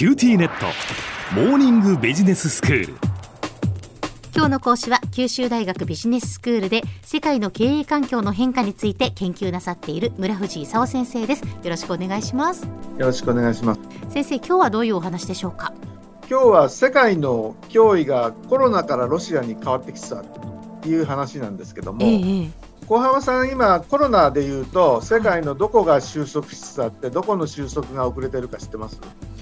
QTnet。モーニングビジネススクール。今日の講師は九州大学ビジネススクールで世界の経営環境の変化について研究なさっている村藤功先生です。よろしくお願いします。よろしくお願いします。先生今日はどういうお話でしょうか？今日は世界の脅威がコロナからロシアに変わってきつつあるという話なんですけども、ええ、小浜さん今コロナでいうと世界のどこが収束しつつあってどこの収束が遅れてるか知ってます？え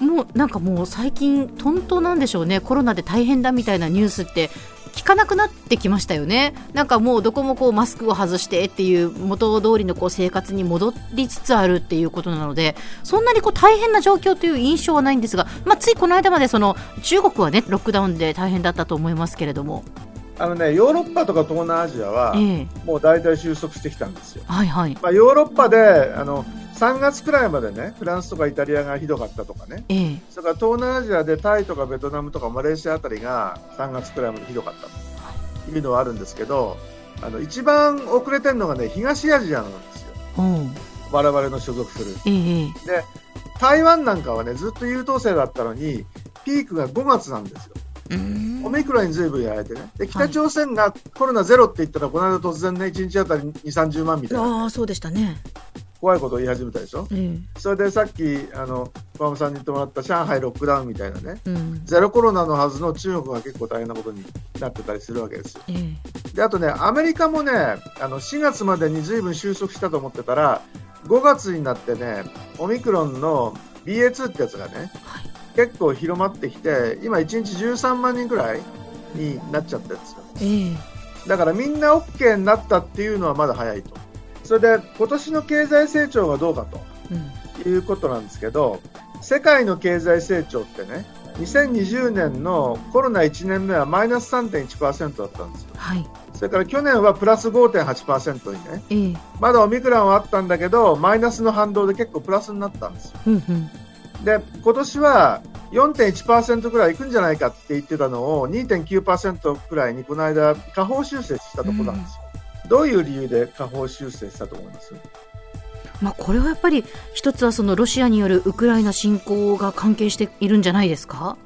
もうなんかもう最近、とんとなんでしょうね、コロナで大変だみたいなニュースって聞かなくなってきましたよね、なんかもうどこもこうマスクを外してっていう元通りのこう生活に戻りつつあるっていうことなので、そんなにこう大変な状況という印象はないんですが、まあ、ついこの間までその中国はねロックダウンで大変だったと思いますけれども。あのね、ヨーロッパとか東南アジアは、もう大体収束してきたんですよ。はいはい。まあ、ヨーロッパであの3月くらいまでね、フランスとかイタリアがひどかったとかね、えそれから東南アジアでタイとかベトナムとかマレーシアあたりが3月くらいまでひどかったというのはあるんですけど、あの一番遅れてるのがね、東アジアなんですよ。我々の所属する。えで、台湾なんかはね、ずっと優等生だったのに、ピークが5月なんですよ。オミクロンにずいぶんやられてね。で北朝鮮がコロナゼロって言ったら、この間突然ね1日あたり2 3 0万みたいな、あそうでしたね怖いことを言い始めたでしょ、うん、それでさっきあの小浜さんに言ってもらった上海ロックダウンみたいなね、うん、ゼロコロナのはずの中国が結構大変なことになってたりするわけですよ。であとねアメリカもねあの4月までにずいぶん収束したと思ってたら5月になってねオミクロンの BA2 ってやつがね、はい、結構広まってきて今1日13万人くらいになっちゃってるんですよ。えー、だからみんな OK になったっていうのはまだ早いと。それで今年の経済成長がどうかということなんですけど、うん、世界の経済成長ってね2020年のコロナ1年目はマイナス3.1%だったんですよ、はい、それから去年はプラス5.8%にね、えー、まだオミクロンはあったんだけどマイナスの反動で結構プラスになったんですよ。うんうん。で今年は4.1%ぐらいいくんじゃないかって言ってたのを2.9%くらいにこの間下方修正したところなんですよ。どういう理由で下方修正したと思います？まあ、これはやっぱり一つはそのロシアによるウクライナ侵攻が関係しているんじゃないですか？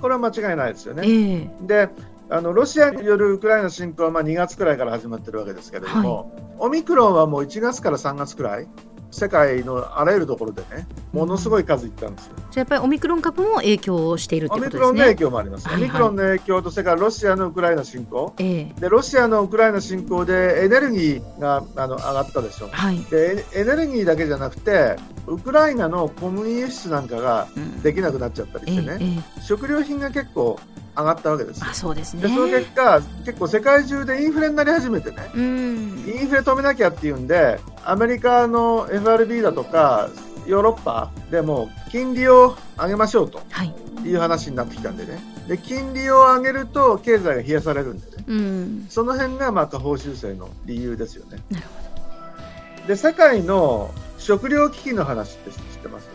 これは間違いないですよね。えー、であのロシアによるウクライナ侵攻はまあ2月くらいから始まってるわけですけれども、はい、オミクロンはもう1月から3月くらい世界のあらゆるところでね、ものすごい数いったんですよ。じゃやっぱりオミクロン株も影響しているということですね。オミクロンの影響もあります。はいはい、オミクロンの影響と、それからロシアのウクライナ侵攻、えー、でロシアのウクライナ侵攻でエネルギーがあの上がったでしょ、はい、でエネルギーだけじゃなくて、ウクライナの小麦輸出なんかができなくなっちゃったりしてね、うんえーえ。ー、食料品が結構上がったわけですあそうですね。でその結果結構世界中でインフレになり始めてね、うん、インフレ止めなきゃっていうんでアメリカの FRB だとかヨーロッパでも金利を上げましょうと。い。う話になってきたんでね、で金利を上げると経済が冷やされるんでね、うん、その辺がまあ下方修正の理由ですよね。なるほど。で世界の食糧危機の話って知ってます？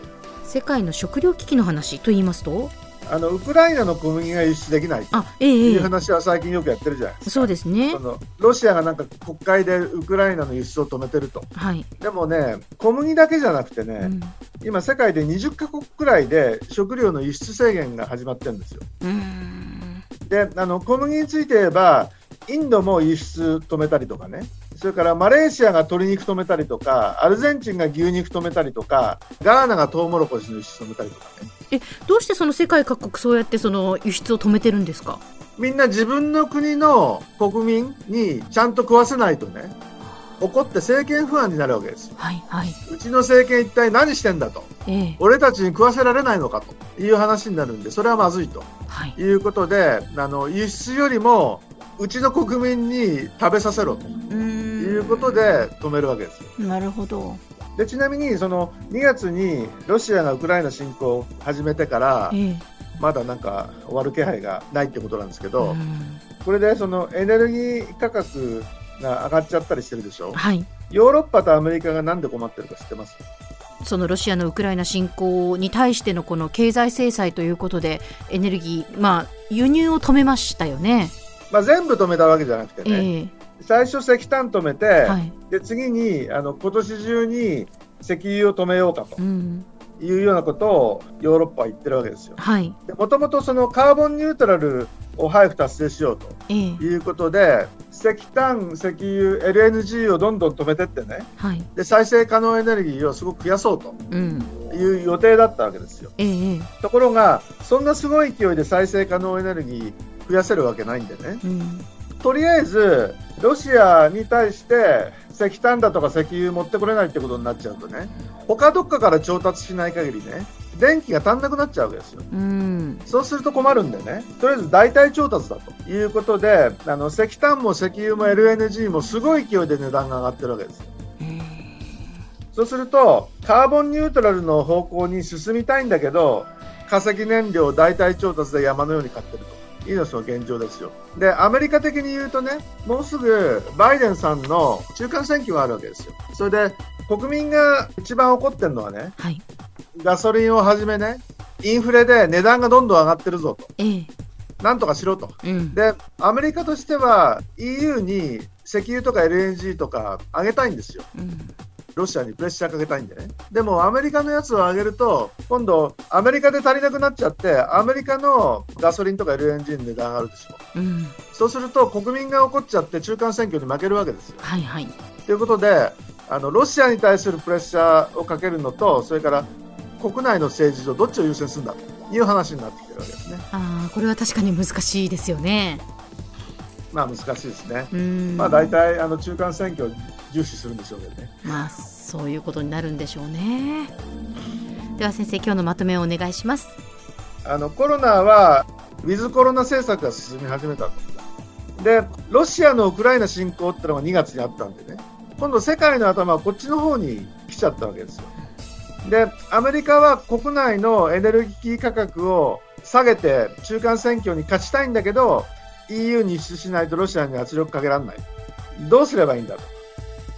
世界の食糧危機の話と言いますと？あのウクライナの小麦が輸出できないという話は最近よくやってるじゃないですか。そうですね。そのロシアがなんか国会でウクライナの輸出を止めてると。はい。でもね、小麦だけじゃなくてね、うん、今世界で20カ国くらいで食料の輸出制限が始まってるんですよ。で、あの小麦について言えば、インドも輸出止めたりとかね、それからマレーシアが鶏肉止めたりとか、アルゼンチンが牛肉止めたりとか、ガーナがトウモロコシの輸出止めたりとかね。えどうしてその世界各国そうやってその輸出を止めてるんですか？みんな自分の国の国民にちゃんと食わせないとね怒って政権不安になるわけです、はいはい、うちの政権一体何してんだと、ええ、俺たちに食わせられないのかという話になるんでそれはまずいと、はい、いうことであの輸出よりもうちの国民に食べさせろと。いうことで止めるわけですなるほどでちなみにその2月にロシアがウクライナ侵攻を始めてから、ええ、まだなんか終わる気配がないってことなんですけど、うん、これでそのエネルギー価格が上がっちゃったりしてるでしょ、はい、ヨーロッパとアメリカがなんで困ってるか知ってます？そのロシアのウクライナ侵攻に対してのこの経済制裁ということでエネルギー、まあ、輸入を止めましたよね。まあ、全部止めたわけじゃなくてね、えー、最初石炭止めて、はい、で次にあの今年中に石油を止めようかと。うん。いうようなことをヨーロッパは言ってるわけですよ。はい、もともとそのカーボンニュートラルを早く達成しようということで、え石炭、石油、LNG をどんどん止めてってね、はい、で再生可能エネルギーをすごく増やそうという予定だったわけですよ。え。ところが、そんなすごい勢いで再生可能エネルギー増やせるわけないんでね、うん、とりあえずロシアに対して石炭だとか石油持ってこれないってことになっちゃうとね他どっかから調達しない限りね電気が足んなくなっちゃうわけですよ、うん、そうすると困るんでね。とりあえず代替調達だということであの石炭も石油も LNG もすごい勢いで値段が上がってるわけですよ。そうするとカーボンニュートラルの方向に進みたいんだけど化石燃料代替調達で山のように買ってると。いいのその現状ですよ。で、アメリカ的に言うとね、もうすぐバイデンさんの中間選挙があるわけですよ。それで、国民が一番怒ってるのはね、はい、ガソリンをはじめね、インフレで値段がどんどん上がってるぞと。ええ、なんとかしろと、うん、で、アメリカとしては EU に石油とか LNG とか上げたいんですよ。うんロシアにプレッシャーかけたいんでね。でもアメリカのやつを上げると、今度、アメリカで足りなくなっちゃって、アメリカのガソリンとか LNG の値段上がるでしょ。うん、そうすると、国民が怒っちゃって中間選挙に負けるわけですよ。はいはい。ということで、あのロシアに対するプレッシャーをかけるのと、それから国内の政治上、どっちを優先するんだという話になってきてるわけですね。あこれは確かに難しいですよね。まあ難しいですね。まあ大体あの中間選挙を重視するんでしょうけどね。まあそういうことになるんでしょうね。では先生今日のまとめをお願いします。あのコロナはウィズコロナ政策が進み始めたと。でロシアのウクライナ侵攻ってのが2月にあったんでね。今度世界の頭はこっちの方に来ちゃったわけですよ。でアメリカは国内のエネルギー価格を下げて中間選挙に勝ちたいんだけど EU に輸出しないとロシアに圧力かけられない。どうすればいいんだと。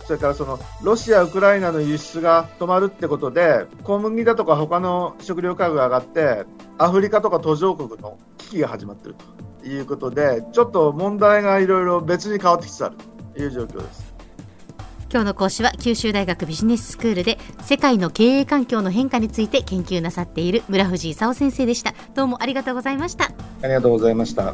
それからそのロシア、ウクライナの輸出が止まるってことで小麦だとか他の食料価格が上がってアフリカとか途上国の危機が始まっているということでちょっと問題がいろいろ別に変わってきつつあるという状況です。今日の講師は九州大学ビジネススクールで世界の経営環境の変化について研究なさっている村藤勲先生でしたどうもありがとうございましたありがとうございました